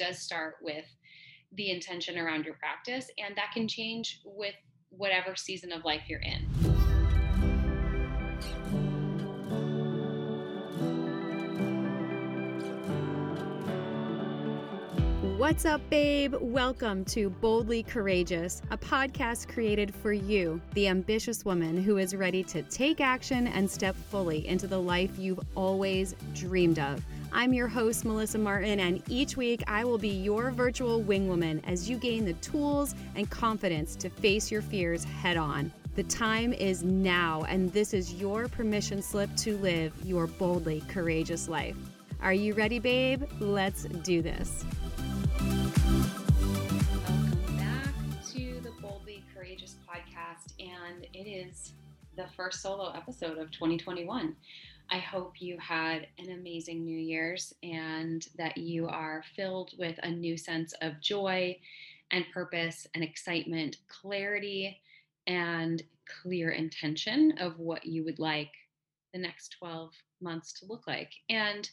does start with the intention around your practice, and that can change with whatever season of life you're in. What's up, babe? Welcome to Boldly Courageous, a podcast created for you, the ambitious woman who is ready to take action and step fully into the life you've always dreamed of. I'm your host, Melissa Martin, and each week I will be your virtual wingwoman as you gain the tools and confidence to face your fears head on. The time is now, and this is your permission slip to live your boldly courageous life. Are you ready, babe? Let's do this. Welcome back to the Boldly Courageous podcast, and it is the first solo episode of 2021. I hope you had an amazing New Year's and that you are filled with a new sense of joy and purpose and excitement, clarity, and clear intention of what you would like the next 12 months to look like. And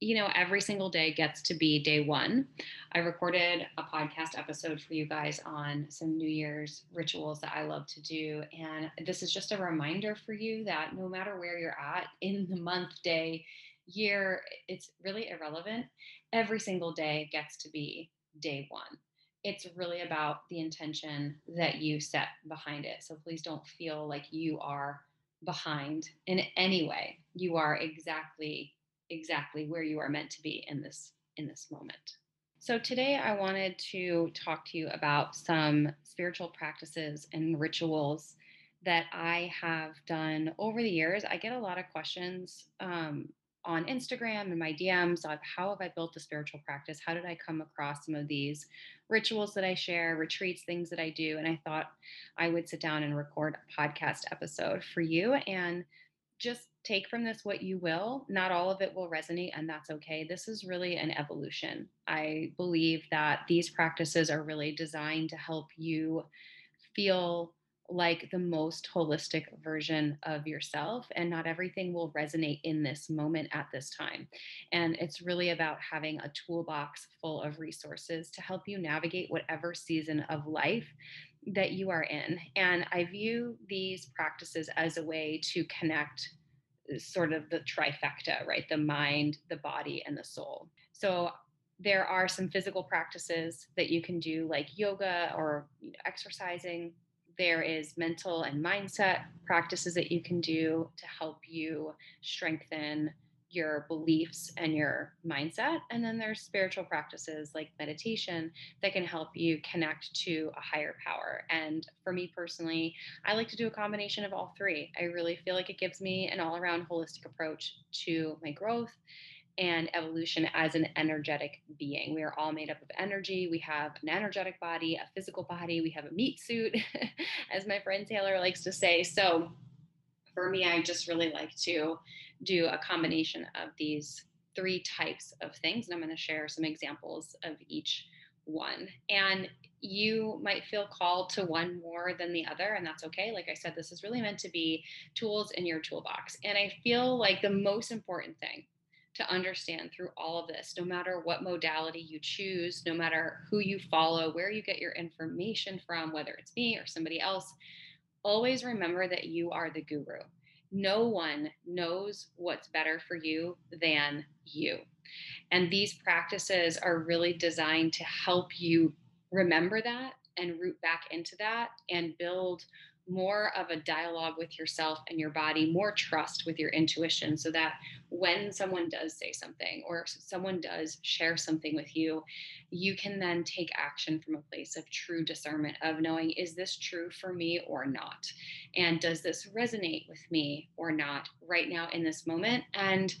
you know, every single day gets to be day one. I recorded a podcast episode for you guys on some New Year's rituals that I love to do. And this is just a reminder for you that no matter where you're at in the month, day, year, it's really irrelevant. Every single day gets to be day one. It's really about the intention that you set behind it. So please don't feel like you are behind in any way. You are exactly exactly where you are meant to be in this in this moment. So today I wanted to talk to you about some spiritual practices and rituals that I have done over the years. I get a lot of questions um, on Instagram and my DMs of how have I built a spiritual practice? How did I come across some of these rituals that I share, retreats, things that I do? And I thought I would sit down and record a podcast episode for you and just take from this what you will. Not all of it will resonate, and that's okay. This is really an evolution. I believe that these practices are really designed to help you feel like the most holistic version of yourself and not everything will resonate in this moment at this time and it's really about having a toolbox full of resources to help you navigate whatever season of life that you are in and i view these practices as a way to connect uh, sort of the trifecta, right? The mind, the body, and the soul. So there are some physical practices that you can do, like yoga or you know, exercising. There is mental and mindset practices that you can do to help you strengthen your beliefs and your mindset. And then there's spiritual practices like meditation that can help you connect to a higher power. And for me personally, I like to do a combination of all three. I really feel like it gives me an all around holistic approach to my growth and evolution as an energetic being. We are all made up of energy. We have an energetic body, a physical body, we have a meat suit, as my friend Taylor likes to say. So, for me, I just really like to do a combination of these three types of things. And I'm going to share some examples of each one. And you might feel called to one more than the other, and that's okay. Like I said, this is really meant to be tools in your toolbox. And I feel like the most important thing to understand through all of this, no matter what modality you choose, no matter who you follow, where you get your information from, whether it's me or somebody else, always remember that you are the guru. No one knows what's better for you than you. And these practices are really designed to help you remember that and root back into that and build more of a dialogue with yourself and your body, more trust with your intuition, so that when someone does say something or someone does share something with you, you can then take action from a place of true discernment of knowing, is this true for me or not? And does this resonate with me or not right now in this moment? And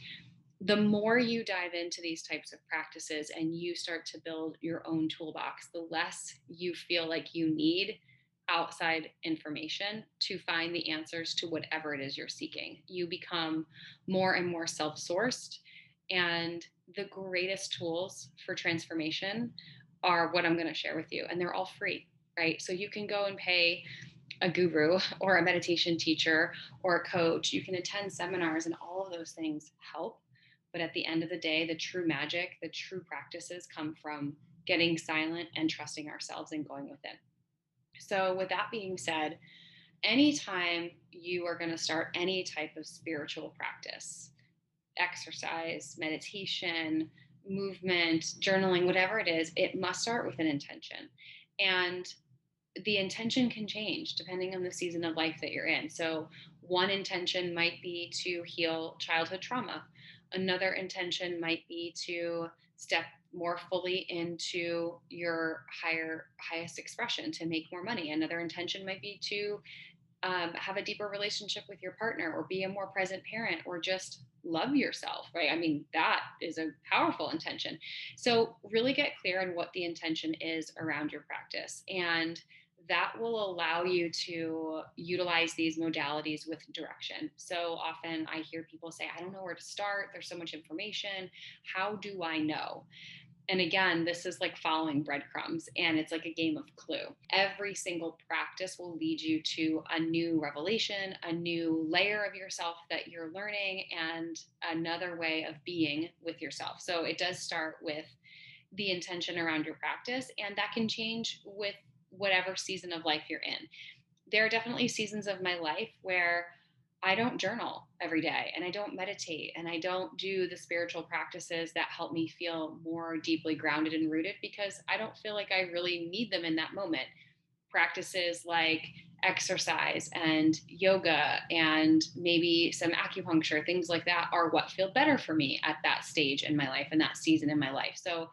the more you dive into these types of practices and you start to build your own toolbox, the less you feel like you need outside information to find the answers to whatever it is you're seeking. You become more and more self sourced. And the greatest tools for transformation are what I'm going to share with you. And they're all free, right? So you can go and pay a guru or a meditation teacher or a coach. You can attend seminars, and all of those things help. But at the end of the day, the true magic, the true practices come from getting silent and trusting ourselves and going within. So, with that being said, anytime you are going to start any type of spiritual practice, exercise, meditation, movement, journaling, whatever it is, it must start with an intention. And the intention can change depending on the season of life that you're in. So, one intention might be to heal childhood trauma, another intention might be to step more fully into your higher highest expression to make more money. Another intention might be to um, have a deeper relationship with your partner or be a more present parent or just love yourself right? I mean that is a powerful intention. So really get clear on what the intention is around your practice and that will allow you to utilize these modalities with direction. So often I hear people say, I don't know where to start. There's so much information. How do I know? and again, this is like following breadcrumbs and it's like a game of clue. Every single practice will lead you to a new revelation, a new layer of yourself that you're learning, and another way of being with yourself. So it does start with the intention around your practice, and that can change with whatever season of life you're in. There are definitely seasons of my life where I don't journal every day and I don't meditate and I don't do the spiritual practices that help me feel more deeply grounded and rooted because I don't feel like I really need them in that moment. Practices like exercise and yoga and maybe some acupuncture, things like that are what feel better for me at that stage in my life and that season in my life. So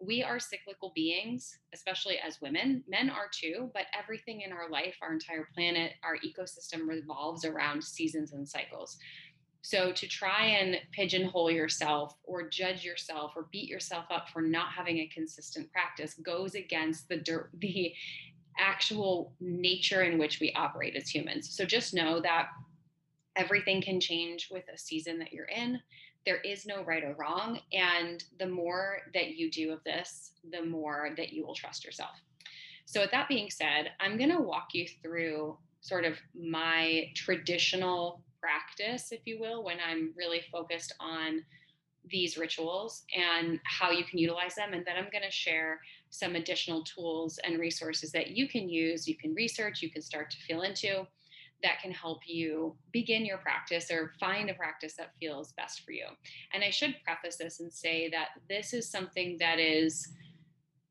we are cyclical beings, especially as women. Men are too, but everything in our life, our entire planet, our ecosystem revolves around seasons and cycles. So to try and pigeonhole yourself or judge yourself or beat yourself up for not having a consistent practice goes against the the actual nature in which we operate as humans. So just know that everything can change with a season that you're in there is no right or wrong. And the more that you do of this, the more that you will trust yourself. So, with that being said, I'm going to walk you through sort of my traditional practice, if you will, when I'm really focused on these rituals and how you can utilize them. And then I'm going to share some additional tools and resources that you can use, you can research, you can start to feel into that can help you begin your practice or find a practice that feels best for you. And I should preface this and say that this is something that is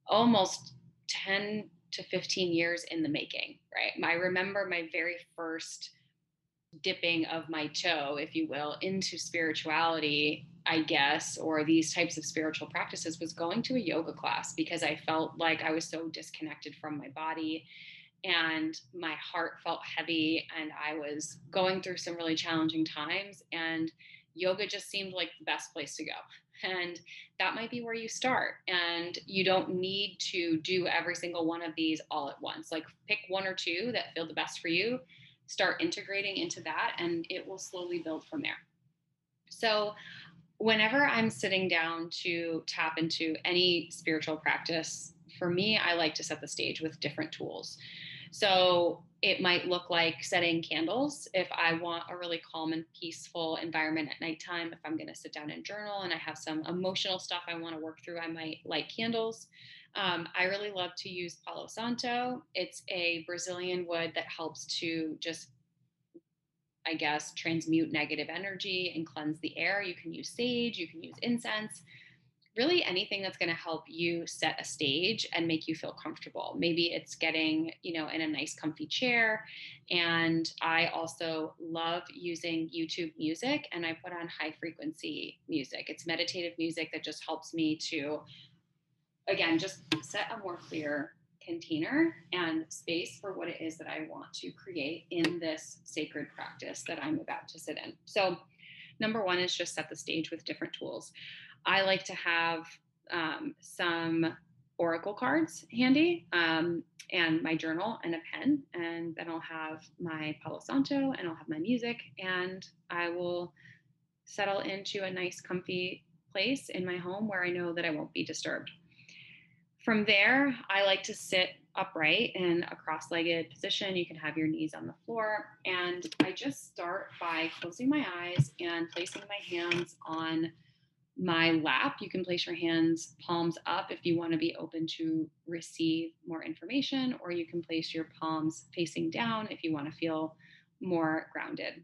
almost 10 to 15 years in the making, right? I remember my very first dipping of my toe, if you will, into spirituality, I guess, or these types of spiritual practices was going to a yoga class because I felt like I was so disconnected from my body and my heart felt heavy and I was going through some really challenging times and yoga just seemed like the best place to go. And that might be where you start. And you don't need to do every single one of these all at once. Like pick one or two that feel the best for you, start integrating into that, and it will slowly build from there. So, whenever I'm sitting down to tap into any spiritual practice, for me, I like to set the stage with different tools. So it might look like setting candles if I want a really calm and peaceful environment at nighttime. If I'm going to sit down and journal and I have some emotional stuff I want to work through, I might light candles. Um, I really love to use Palo Santo. It's a Brazilian wood that helps to just, I guess, transmute negative energy and cleanse the air. You can use sage, you can use incense really anything that's going to help you set a stage and make you feel comfortable. Maybe it's getting, you know, in a nice comfy chair. And I also love using YouTube music and I put on high frequency music. It's meditative music that just helps me to, again, just set a more clear container and space for what it is that I want to create in this sacred practice that I'm about to sit in. So, number one is just set the stage with different tools. I like to have um, some oracle cards handy um, and my journal and a pen. And then I'll have my Palo Santo and I'll have my music and I will settle into a nice, comfy place in my home where I know that I won't be disturbed. From there, I like to sit upright in a cross legged position. You can have your knees on the floor. And I just start by closing my eyes and placing my hands on my lap. You can place your hands palms up if you want to be open to receive more information, or you can place your palms facing down if you want to feel more grounded.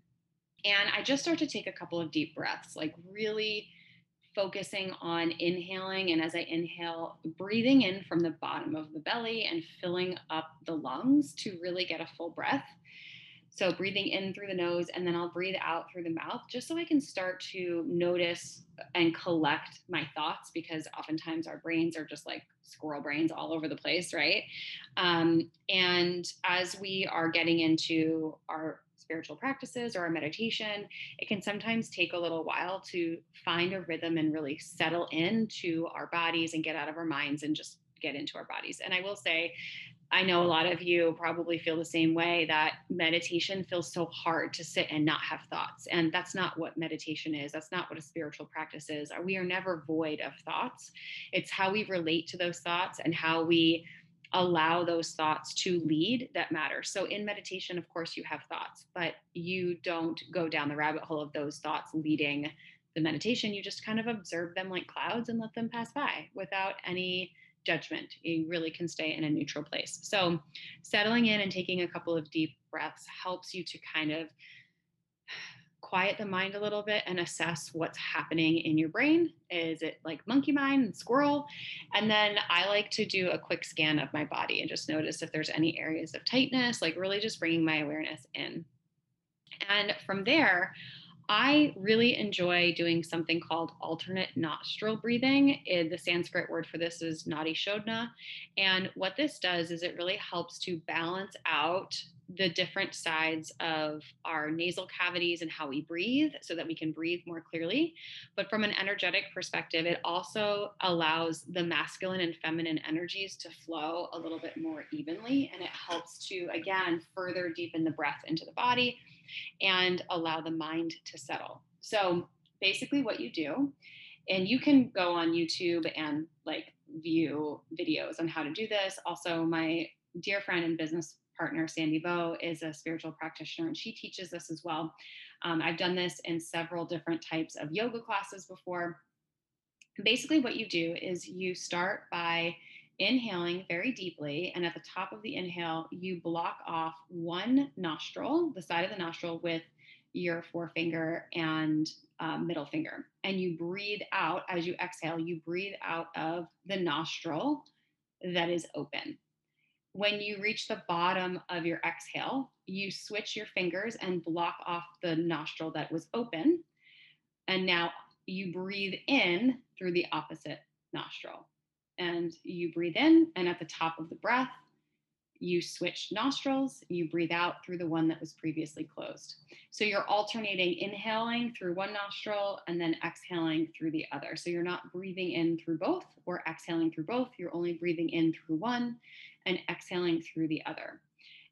And I just start to take a couple of deep breaths, like really focusing on inhaling. And as I inhale, breathing in from the bottom of the belly and filling up the lungs to really get a full breath. So, breathing in through the nose, and then I'll breathe out through the mouth just so I can start to notice and collect my thoughts because oftentimes our brains are just like squirrel brains all over the place, right? Um, and as we are getting into our spiritual practices or our meditation, it can sometimes take a little while to find a rhythm and really settle into our bodies and get out of our minds and just get into our bodies. And I will say, I know a lot of you probably feel the same way that meditation feels so hard to sit and not have thoughts. And that's not what meditation is. That's not what a spiritual practice is. Uh, we are never void of thoughts. It's how we relate to those thoughts and how we allow those thoughts to lead that matter. So in meditation, of course, you have thoughts, but you don't go down the rabbit hole of those thoughts leading the meditation. You just kind of observe them like clouds and let them pass by without any judgment. You really can stay in a neutral place. So, settling in and taking a couple of deep breaths helps you to kind of quiet the mind a little bit and assess what's happening in your brain. Is it like monkey mind and squirrel? And then I like to do a quick scan of my body and just notice if there's any areas of tightness, like really just bringing my awareness in. And from there, I really enjoy doing something called alternate nostril breathing. the Sanskrit word for this is nadi shodhana. And what this does is it really helps to balance out the different sides of our nasal cavities and how we breathe so that we can breathe more clearly. But from an energetic perspective, it also allows the masculine and feminine energies to flow a little bit more evenly. And it helps to, again, further deepen the breath into the body and allow the mind to settle. So basically, what you do, and you can go on YouTube and like view videos on how to do this. Also, my dear friend and business partner, Sandy Bo, is a spiritual practitioner and she teaches this as well. Um, I've done this in several different types of yoga classes before. Basically, what you do is you start by inhaling very deeply. And at the top of the inhale, you block off one nostril, the side of the nostril, with your forefinger and uh, middle finger. And you breathe out as you exhale, you breathe out of the nostril that is open. When you reach the bottom of your exhale, you switch your fingers and block off the nostril that was open. And now you breathe in through the opposite nostril and you breathe in, and at the top of the breath, you switch nostrils, you breathe out through the one that was previously closed. So you're alternating inhaling through one nostril and then exhaling through the other. So you're not breathing in through both or exhaling through both. You're only breathing in through one and exhaling through the other.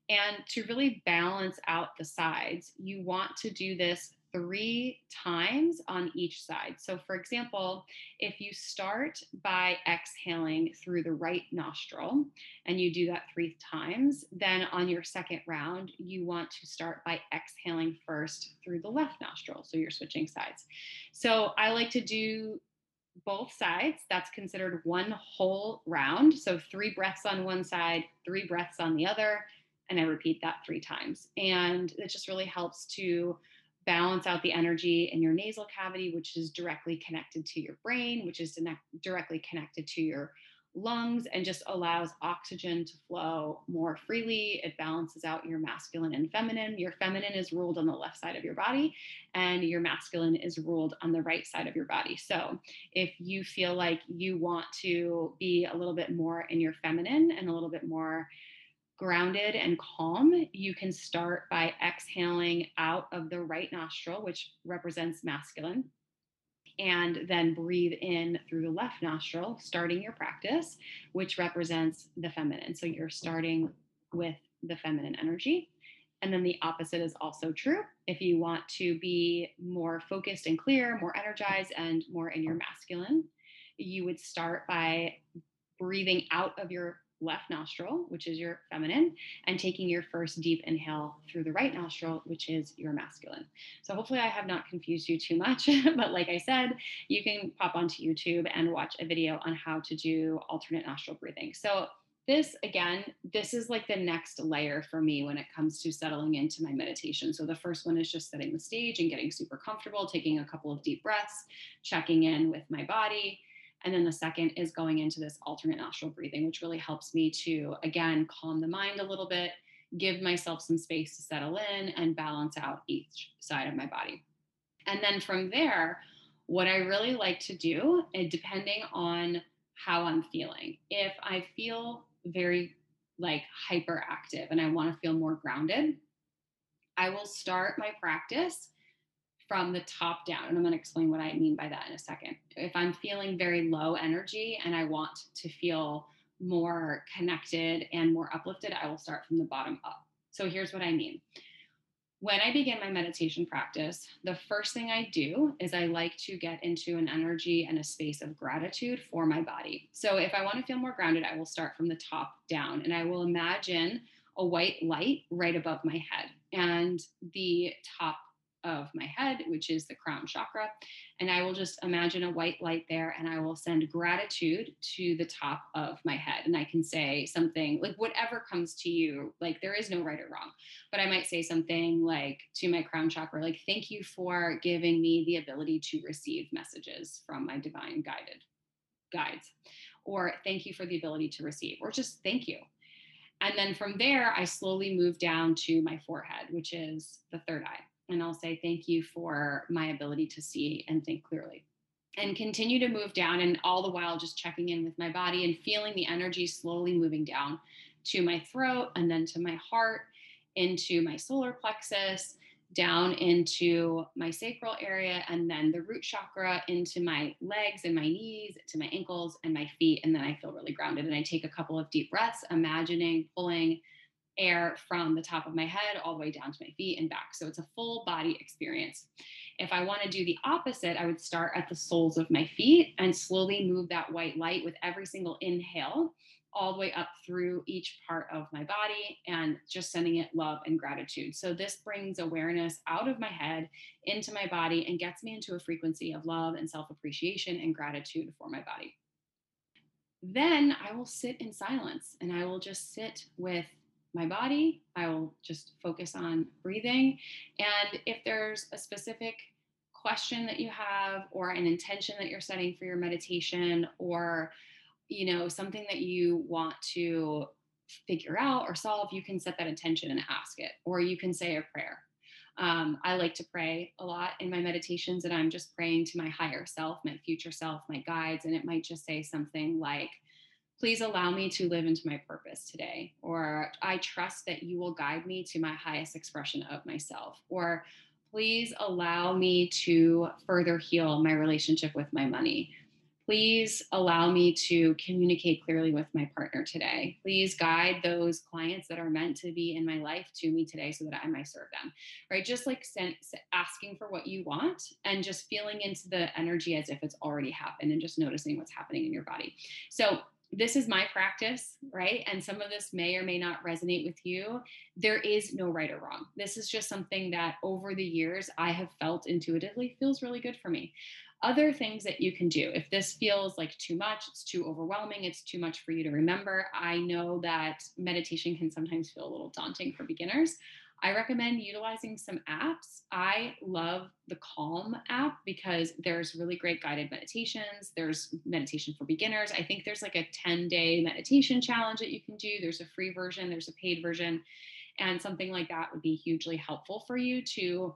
And to really balance out the sides, you want to do this three times on each side. So, for example, if you start by exhaling through the right nostril and you do that three times, then on your second round, you want to start by exhaling first through the left nostril. So, you're switching sides. So, I like to do both sides. That's considered one whole round. So, three breaths on one side, three breaths on the other. And I repeat that three times. And it just really helps to balance out the energy in your nasal cavity, which is directly connected to your brain, which is directly connected to your lungs, and just allows oxygen to flow more freely. It balances out your masculine and feminine. Your feminine is ruled on the left side of your body, and your masculine is ruled on the right side of your body. So, if you feel like you want to be a little bit more in your feminine and a little bit more grounded and calm, you can start by exhaling out of the right nostril, which represents masculine, and then breathe in through the left nostril, starting your practice, which represents the feminine. So you're starting with the feminine energy. And then the opposite is also true. If you want to be more focused and clear, more energized, and more in your masculine, you would start by breathing out of your left nostril, which is your feminine, and taking your first deep inhale through the right nostril, which is your masculine. So hopefully I have not confused you too much, but like I said, you can pop onto YouTube and watch a video on how to do alternate nostril breathing. So this again, this is like the next layer for me when it comes to settling into my meditation. So the first one is just setting the stage and getting super comfortable, taking a couple of deep breaths, checking in with my body and then the second is going into this alternate nostril breathing, which really helps me to, again, calm the mind a little bit, give myself some space to settle in and balance out each side of my body. And then from there, what I really like to do, eh, depending on how I'm feeling, if I feel very like hyperactive and I want to feel more grounded, I will start my practice from the top down. And I'm going to explain what I mean by that in a second. If I'm feeling very low energy and I want to feel more connected and more uplifted, I will start from the bottom up. So here's what I mean. When I begin my meditation practice, the first thing I do is I like to get into an energy and a space of gratitude for my body. So if I want to feel more grounded, I will start from the top down and I will imagine a white light right above my head. And the top of my head, which is the crown chakra. And I will just imagine a white light there and I will send gratitude to the top of my head. And I can say something like whatever comes to you, like there is no right or wrong. But I might say something like to my crown chakra, like, thank you for giving me the ability to receive messages from my divine guided guides. Or thank you for the ability to receive, or just thank you. And then from there, I slowly move down to my forehead, which is the third eye and I'll say thank you for my ability to see and think clearly. And continue to move down, and all the while just checking in with my body and feeling the energy slowly moving down to my throat and then to my heart, into my solar plexus, down into my sacral area, and then the root chakra into my legs and my knees, to my ankles and my feet. And then I feel really grounded. And I take a couple of deep breaths, imagining pulling air from the top of my head all the way down to my feet and back. So it's a full body experience. If I want to do the opposite, I would start at the soles of my feet and slowly move that white light with every single inhale all the way up through each part of my body and just sending it love and gratitude. So this brings awareness out of my head into my body and gets me into a frequency of love and self-appreciation and gratitude for my body. Then I will sit in silence and I will just sit with my body. I will just focus on breathing. And if there's a specific question that you have or an intention that you're setting for your meditation or you know something that you want to figure out or solve you can set that intention and ask it or you can say a prayer um, i like to pray a lot in my meditations and i'm just praying to my higher self my future self my guides and it might just say something like please allow me to live into my purpose today. Or I trust that you will guide me to my highest expression of myself. Or please allow me to further heal my relationship with my money. Please allow me to communicate clearly with my partner today. Please guide those clients that are meant to be in my life to me today so that I might serve them. Right? Just like asking for what you want and just feeling into the energy as if it's already happened and just noticing what's happening in your body. So, this is my practice, right? And some of this may or may not resonate with you. There is no right or wrong. This is just something that over the years I have felt intuitively feels really good for me. Other things that you can do, if this feels like too much, it's too overwhelming, it's too much for you to remember. I know that meditation can sometimes feel a little daunting for beginners. I recommend utilizing some apps. I love the Calm app because there's really great guided meditations. There's meditation for beginners. I think there's like a 10 day meditation challenge that you can do. There's a free version, there's a paid version. And something like that would be hugely helpful for you to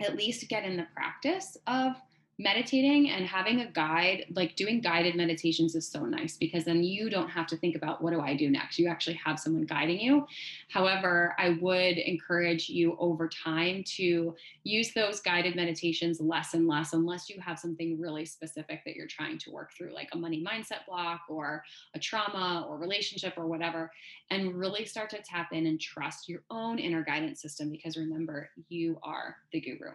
at least get in the practice of meditating and having a guide, like doing guided meditations is so nice because then you don't have to think about what do I do next. You actually have someone guiding you. However, I would encourage you over time to use those guided meditations less and less unless you have something really specific that you're trying to work through, like a money mindset block or a trauma or relationship or whatever, and really start to tap in and trust your own inner guidance system because remember, you are the guru.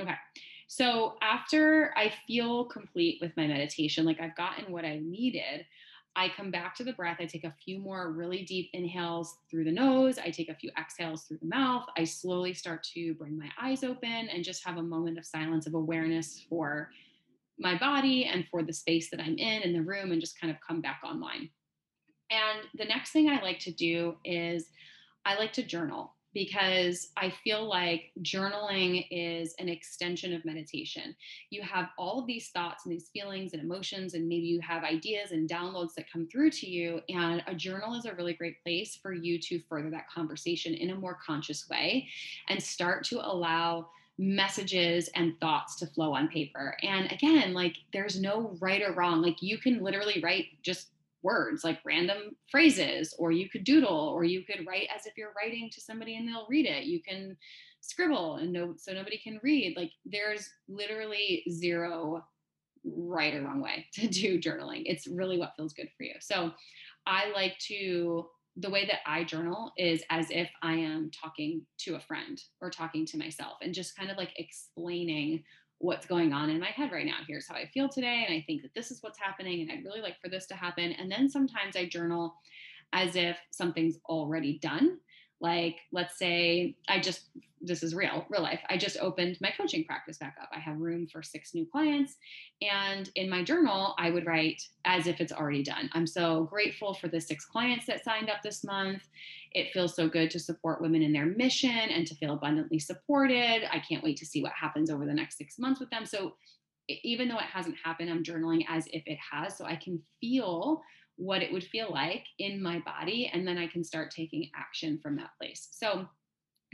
Okay. So after I feel complete with my meditation, like I've gotten what I needed, I come back to the breath. I take a few more really deep inhales through the nose. I take a few exhales through the mouth. I slowly start to bring my eyes open and just have a moment of silence of awareness for my body and for the space that I'm in in the room and just kind of come back online. And the next thing I like to do is I like to journal because I feel like journaling is an extension of meditation. You have all of these thoughts and these feelings and emotions, and maybe you have ideas and downloads that come through to you. And a journal is a really great place for you to further that conversation in a more conscious way and start to allow messages and thoughts to flow on paper. And again, like there's no right or wrong. Like you can literally write just words like random phrases or you could doodle or you could write as if you're writing to somebody and they'll read it. You can scribble and no so nobody can read. Like there's literally zero right or wrong way to do journaling. It's really what feels good for you. So i like to the way that i journal is as if i am talking to a friend or talking to myself and just kind of like explaining what's going on in my head right now. Here's how I feel today. And I think that this is what's happening. And I'd really like for this to happen. And then sometimes I journal as if something's already done. Like, let's say I just, this is real, real life. I just opened my coaching practice back up. I have room for six new clients. And in my journal, I would write as if it's already done. I'm so grateful for the six clients that signed up this month. It feels so good to support women in their mission and to feel abundantly supported. I can't wait to see what happens over the next six months with them. So, even though it hasn't happened, I'm journaling as if it has. So I can feel what it would feel like in my body. And then I can start taking action from that place. So,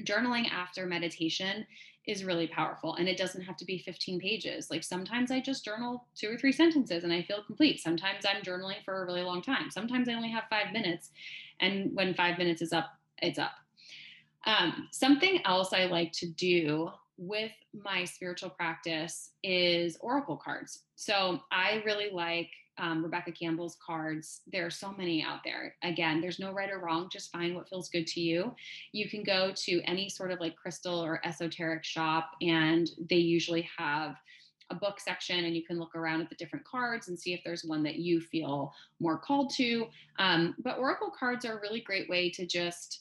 journaling after meditation is really powerful and it doesn't have to be 15 pages like sometimes i just journal two or three sentences and i feel complete sometimes i'm journaling for a really long time sometimes i only have five minutes and when five minutes is up it's up um, something else i like to do with my spiritual practice is oracle cards so i really like um, Rebecca Campbell's cards. There are so many out there. Again, there's no right or wrong. Just find what feels good to you. You can go to any sort of like crystal or esoteric shop, and they usually have a book section and you can look around at the different cards and see if there's one that you feel more called to. Um, but Oracle cards are a really great way to just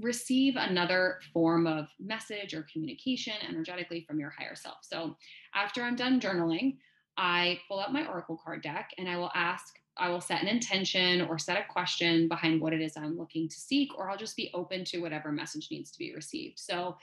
receive another form of message or communication energetically from your higher self. So after I'm done journaling, I pull out my Oracle card deck and I will ask, I will set an intention or set a question behind what it is I'm looking to seek, or I'll just be open to whatever message needs to be received. So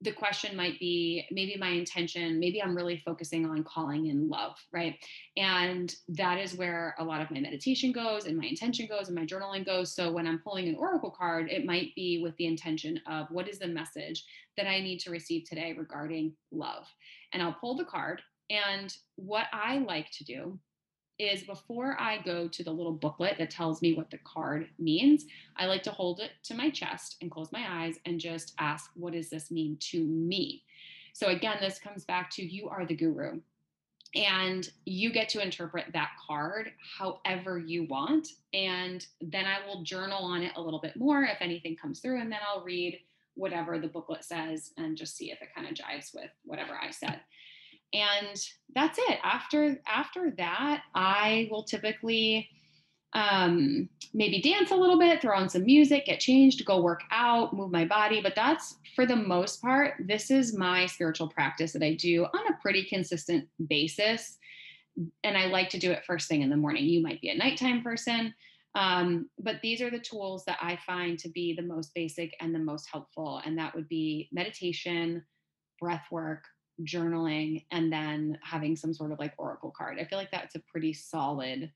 the question might be maybe my intention, maybe I'm really focusing on calling in love, right? And that is where a lot of my meditation goes and my intention goes and my journaling goes. So when I'm pulling an oracle card, it might be with the intention of what is the message that I need to receive today regarding love. And I'll pull the card and what I like to do is before I go to the little booklet that tells me what the card means, I like to hold it to my chest and close my eyes and just ask, what does this mean to me? So again, this comes back to you are the guru. And you get to interpret that card however you want. And then I will journal on it a little bit more if anything comes through. And then I'll read whatever the booklet says and just see if it kind of jives with whatever I said and that's it. After after that i will typically um, maybe dance a little bit throw on some music get changed go work out move my body. But that's for the most part this is my spiritual practice that i do on a pretty consistent basis. And i like to do it first thing in the morning. You might be a nighttime person. Um, but these are the tools that i find to be the most basic and the most helpful. And that would be meditation breath work journaling and then having some sort of like oracle card. I feel like that's a pretty solid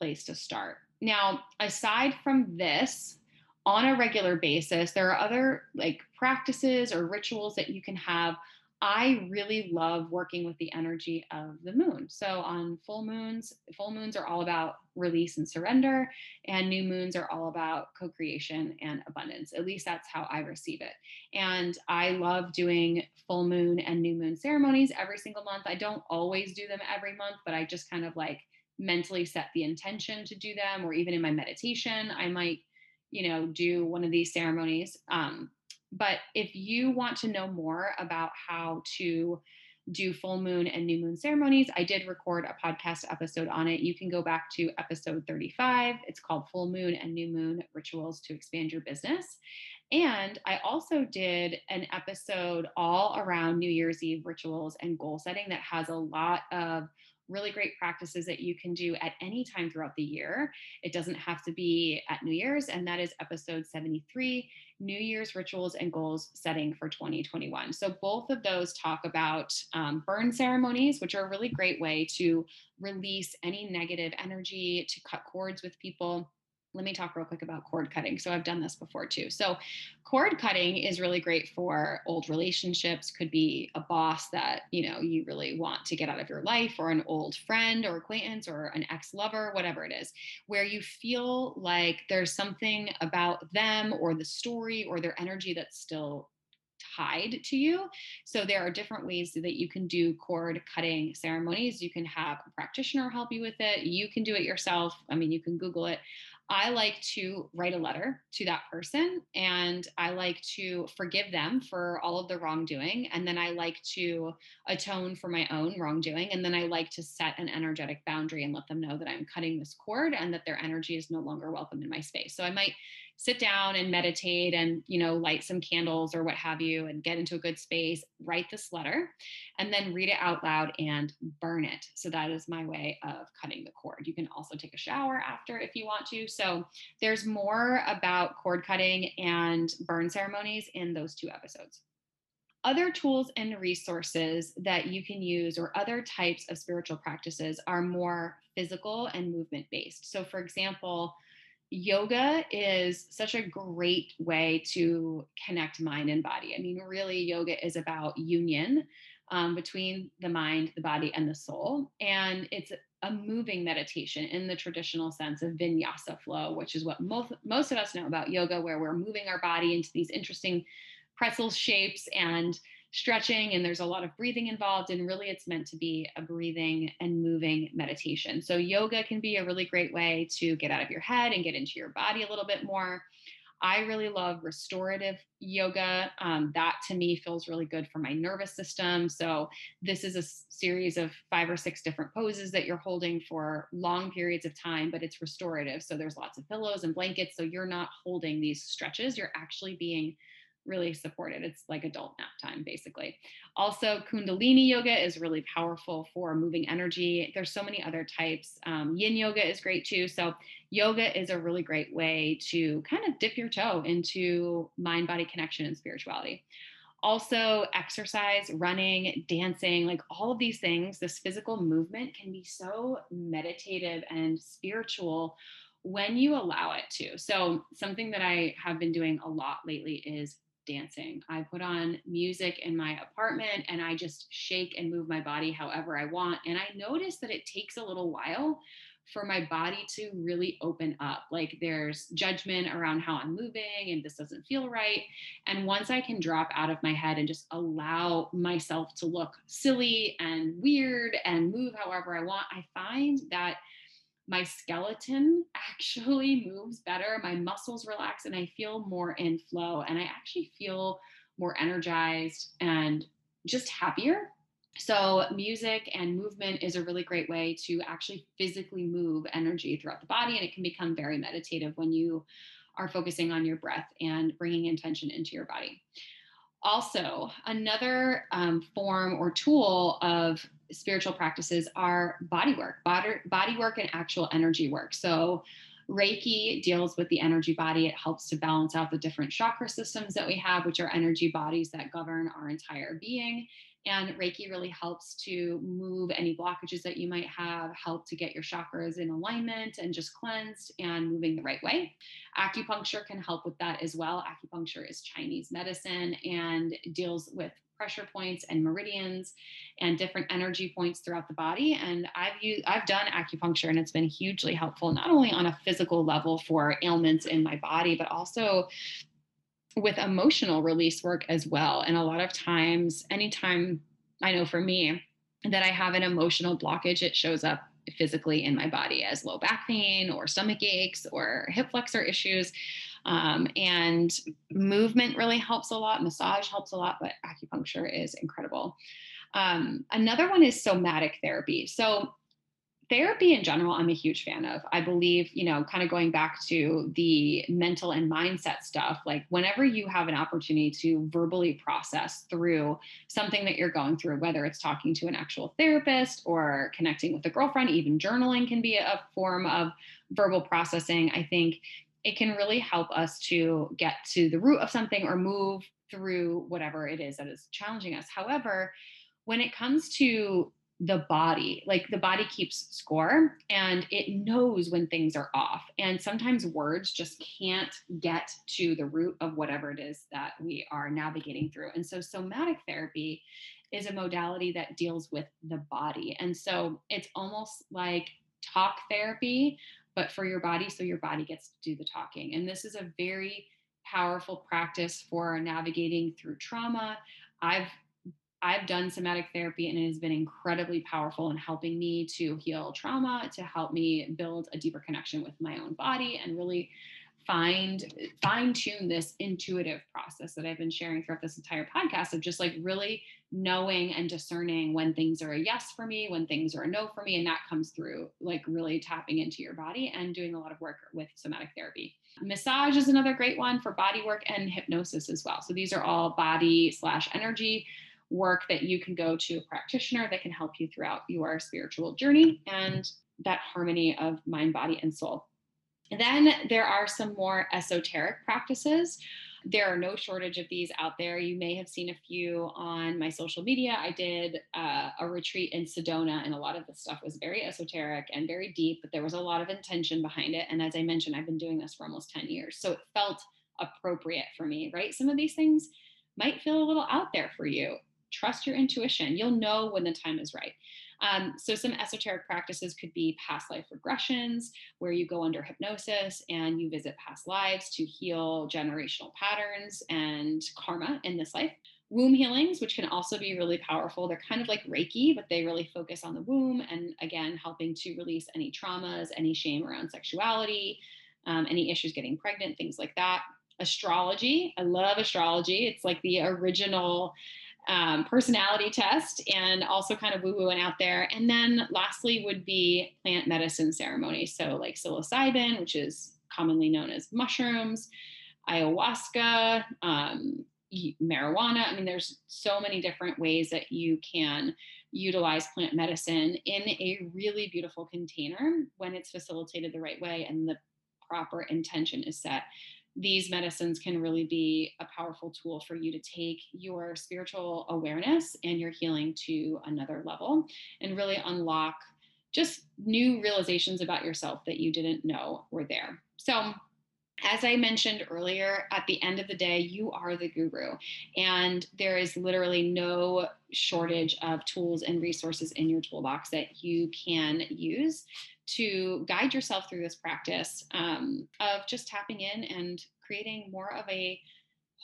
place to start. Now, aside from this, on a regular basis, there are other like practices or rituals that you can have I really love working with the energy of the moon. So on full moons, full moons are all about release and surrender, and new moons are all about co creation and abundance. At least that's how I receive it. And I love doing full moon and new moon ceremonies every single month. I don't always do them every month, but I just kind of like mentally set the intention to do them, or even in my meditation, I might, you know, do one of these ceremonies. Um, but if you want to know more about how to do full moon and new moon ceremonies. I did record a podcast episode on it. You can go back to episode 35. It's called Full Moon and New Moon Rituals to Expand Your Business. And I also did an episode all around New Year's Eve rituals and goal setting that has a lot of really great practices that you can do at any time throughout the year. It doesn't have to be at New Year's, and that is episode 73 New Year's rituals and goals setting for 2021. So, both of those talk about um, burn ceremonies, which are a really great way to release any negative energy, to cut cords with people let me talk real quick about cord cutting. So I've done this before too. So cord cutting is really great for old relationships, could be a boss that, you know, you really want to get out of your life or an old friend or acquaintance or an ex-lover, whatever it is, where you feel like there's something about them or the story or their energy that's still tied to you. So there are different ways that you can do cord cutting ceremonies. You can have a practitioner help you with it. You can do it yourself. I mean, you can Google it. I like to write a letter to that person and I like to forgive them for all of the wrongdoing. And then I like to atone for my own wrongdoing. And then I like to set an energetic boundary and let them know that I'm cutting this cord and that their energy is no longer welcome in my space. So I might sit down and meditate and you know light some candles or what have you and get into a good space write this letter and then read it out loud and burn it. So that is my way of cutting the cord. You can also take a shower after if you want to. So there's more about cord cutting and burn ceremonies in those two episodes. Other tools and resources that you can use or other types of spiritual practices are more physical and movement based so for example yoga is such a great way to connect mind and body. I mean, really, yoga is about union um, between the mind, the body, and the soul. And it's a moving meditation in the traditional sense of vinyasa flow, which is what most, most of us know about yoga, where we're moving our body into these interesting pretzel shapes and stretching and there's a lot of breathing involved and really it's meant to be a breathing and moving meditation. So yoga can be a really great way to get out of your head and get into your body a little bit more. I really love restorative yoga. Um, that to me feels really good for my nervous system. So this is a series of five or six different poses that you're holding for long periods of time but it's restorative. So there's lots of pillows and blankets so you're not holding these stretches. You're actually being really supported. It's like adult nap time, basically. Also, Kundalini yoga is really powerful for moving energy. There's so many other types. Um, yin yoga is great too. So, yoga is a really great way to kind of dip your toe into mind body connection and spirituality. Also, exercise, running, dancing, like all of these things, this physical movement can be so meditative and spiritual when you allow it to. So, something that I have been doing a lot lately is dancing. I put on music in my apartment and I just shake and move my body however I want. And I notice that it takes a little while for my body to really open up. Like there's judgment around how I'm moving and this doesn't feel right. And once I can drop out of my head and just allow myself to look silly and weird and move however I want, I find that my skeleton actually moves better, my muscles relax, and I feel more in flow. And I actually feel more energized and just happier. So, music and movement is a really great way to actually physically move energy throughout the body. And it can become very meditative when you are focusing on your breath and bringing intention into your body. Also, another um, form or tool of spiritual practices are body work, body, body work and actual energy work. So, Reiki deals with the energy body. It helps to balance out the different chakra systems that we have, which are energy bodies that govern our entire being. And Reiki really helps to move any blockages that you might have, help to get your chakras in alignment and just cleansed and moving the right way. Acupuncture can help with that as well. Acupuncture is Chinese medicine and deals with pressure points and meridians and different energy points throughout the body and I've used I've done acupuncture and it's been hugely helpful not only on a physical level for ailments in my body but also with emotional release work as well. And a lot of times, anytime I know for me that I have an emotional blockage, it shows up physically in my body as low back pain or stomach aches or hip flexor issues. Um, and movement really helps a lot, massage helps a lot, but acupuncture is incredible. Um, another one is somatic therapy. So therapy in general i'm a huge fan of i believe you know kind of going back to the mental and mindset stuff like whenever you have an opportunity to verbally process through something that you're going through whether it's talking to an actual therapist or connecting with a girlfriend even journaling can be a form of verbal processing i think it can really help us to get to the root of something or move through whatever it is that is challenging us. However when it comes to the body like the body keeps score and it knows when things are off and sometimes words just can't get to the root of whatever it is that we are navigating through. And so somatic therapy is a modality that deals with the body. And so it's almost like talk therapy but for your body so your body gets to do the talking. And this is a very powerful practice for navigating through trauma. I've I've done somatic therapy and it has been incredibly powerful in helping me to heal trauma, to help me build a deeper connection with my own body and really find fine tune this intuitive process that I've been sharing throughout this entire podcast of just like really knowing and discerning when things are a yes for me, when things are a no for me. And that comes through like really tapping into your body and doing a lot of work with somatic therapy. Massage is another great one for body work and hypnosis as well. So these are all body slash energy work that you can go to a practitioner that can help you throughout your spiritual journey and that harmony of mind, body, and soul. Then there are some more esoteric practices. There are no shortage of these out there. You may have seen a few on my social media. I did uh, a retreat in Sedona, and a lot of the stuff was very esoteric and very deep, but there was a lot of intention behind it. And as I mentioned, I've been doing this for almost 10 years. So it felt appropriate for me, right? Some of these things might feel a little out there for you trust your intuition. You'll know when the time is right. Um, so, some esoteric practices could be past life regressions, where you go under hypnosis and you visit past lives to heal generational patterns and karma in this life. Womb healings, which can also be really powerful. They're kind of like Reiki, but they really focus on the womb and again, helping to release any traumas, any shame around sexuality, um, any issues getting pregnant, things like that. Astrology, I love astrology. It's like the original um, personality test and also kind of woo woo and out there. And then lastly would be plant medicine ceremonies. So, like psilocybin, which is commonly known as mushrooms, ayahuasca, um, marijuana. I mean, there's so many different ways that you can utilize plant medicine in a really beautiful container when it's facilitated the right way and the proper intention is set these medicines can really be a powerful tool for you to take your spiritual awareness and your healing to another level and really unlock just new realizations about yourself that you didn't know were there. So, as I mentioned earlier, at the end of the day, you are the guru. And there is literally no shortage of tools and resources in your toolbox that you can use to guide yourself through this practice um, of just tapping in and creating more of a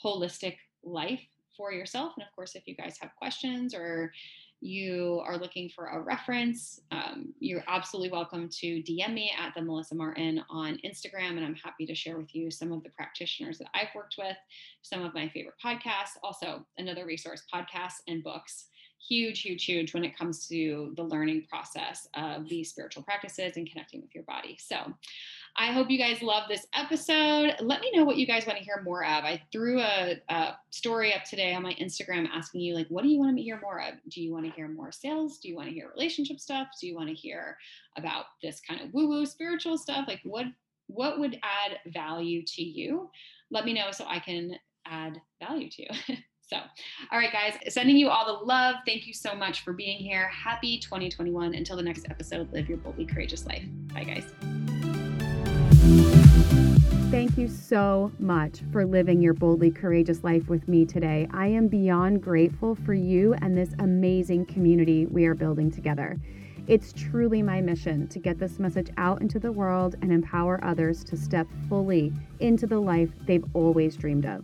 holistic life for yourself. And of course, if you guys have questions or you are looking for a reference, um, you're absolutely welcome to DM me at the Melissa Martin on Instagram, and I'm happy to share with you some of the practitioners that I've worked with, some of my favorite podcasts, also another resource, podcasts and books huge, huge, huge when it comes to the learning process of these spiritual practices and connecting with your body. So I hope you guys love this episode. Let me know what you guys want to hear more of. I threw a, a story up today on my Instagram asking you, like, what do you want to hear more of? Do you want to hear more sales? Do you want to hear relationship stuff? Do you want to hear about this kind of woo woo spiritual stuff? Like, what what would add value to you? Let me know so I can add value to you. So, all right, guys, sending you all the love. Thank you so much for being here. Happy 2021. Until the next episode, live your boldly courageous life. Bye, guys. Thank you so much for living your boldly courageous life with me today. I am beyond grateful for you and this amazing community we are building together. It's truly my mission to get this message out into the world and empower others to step fully into the life they've always dreamed of.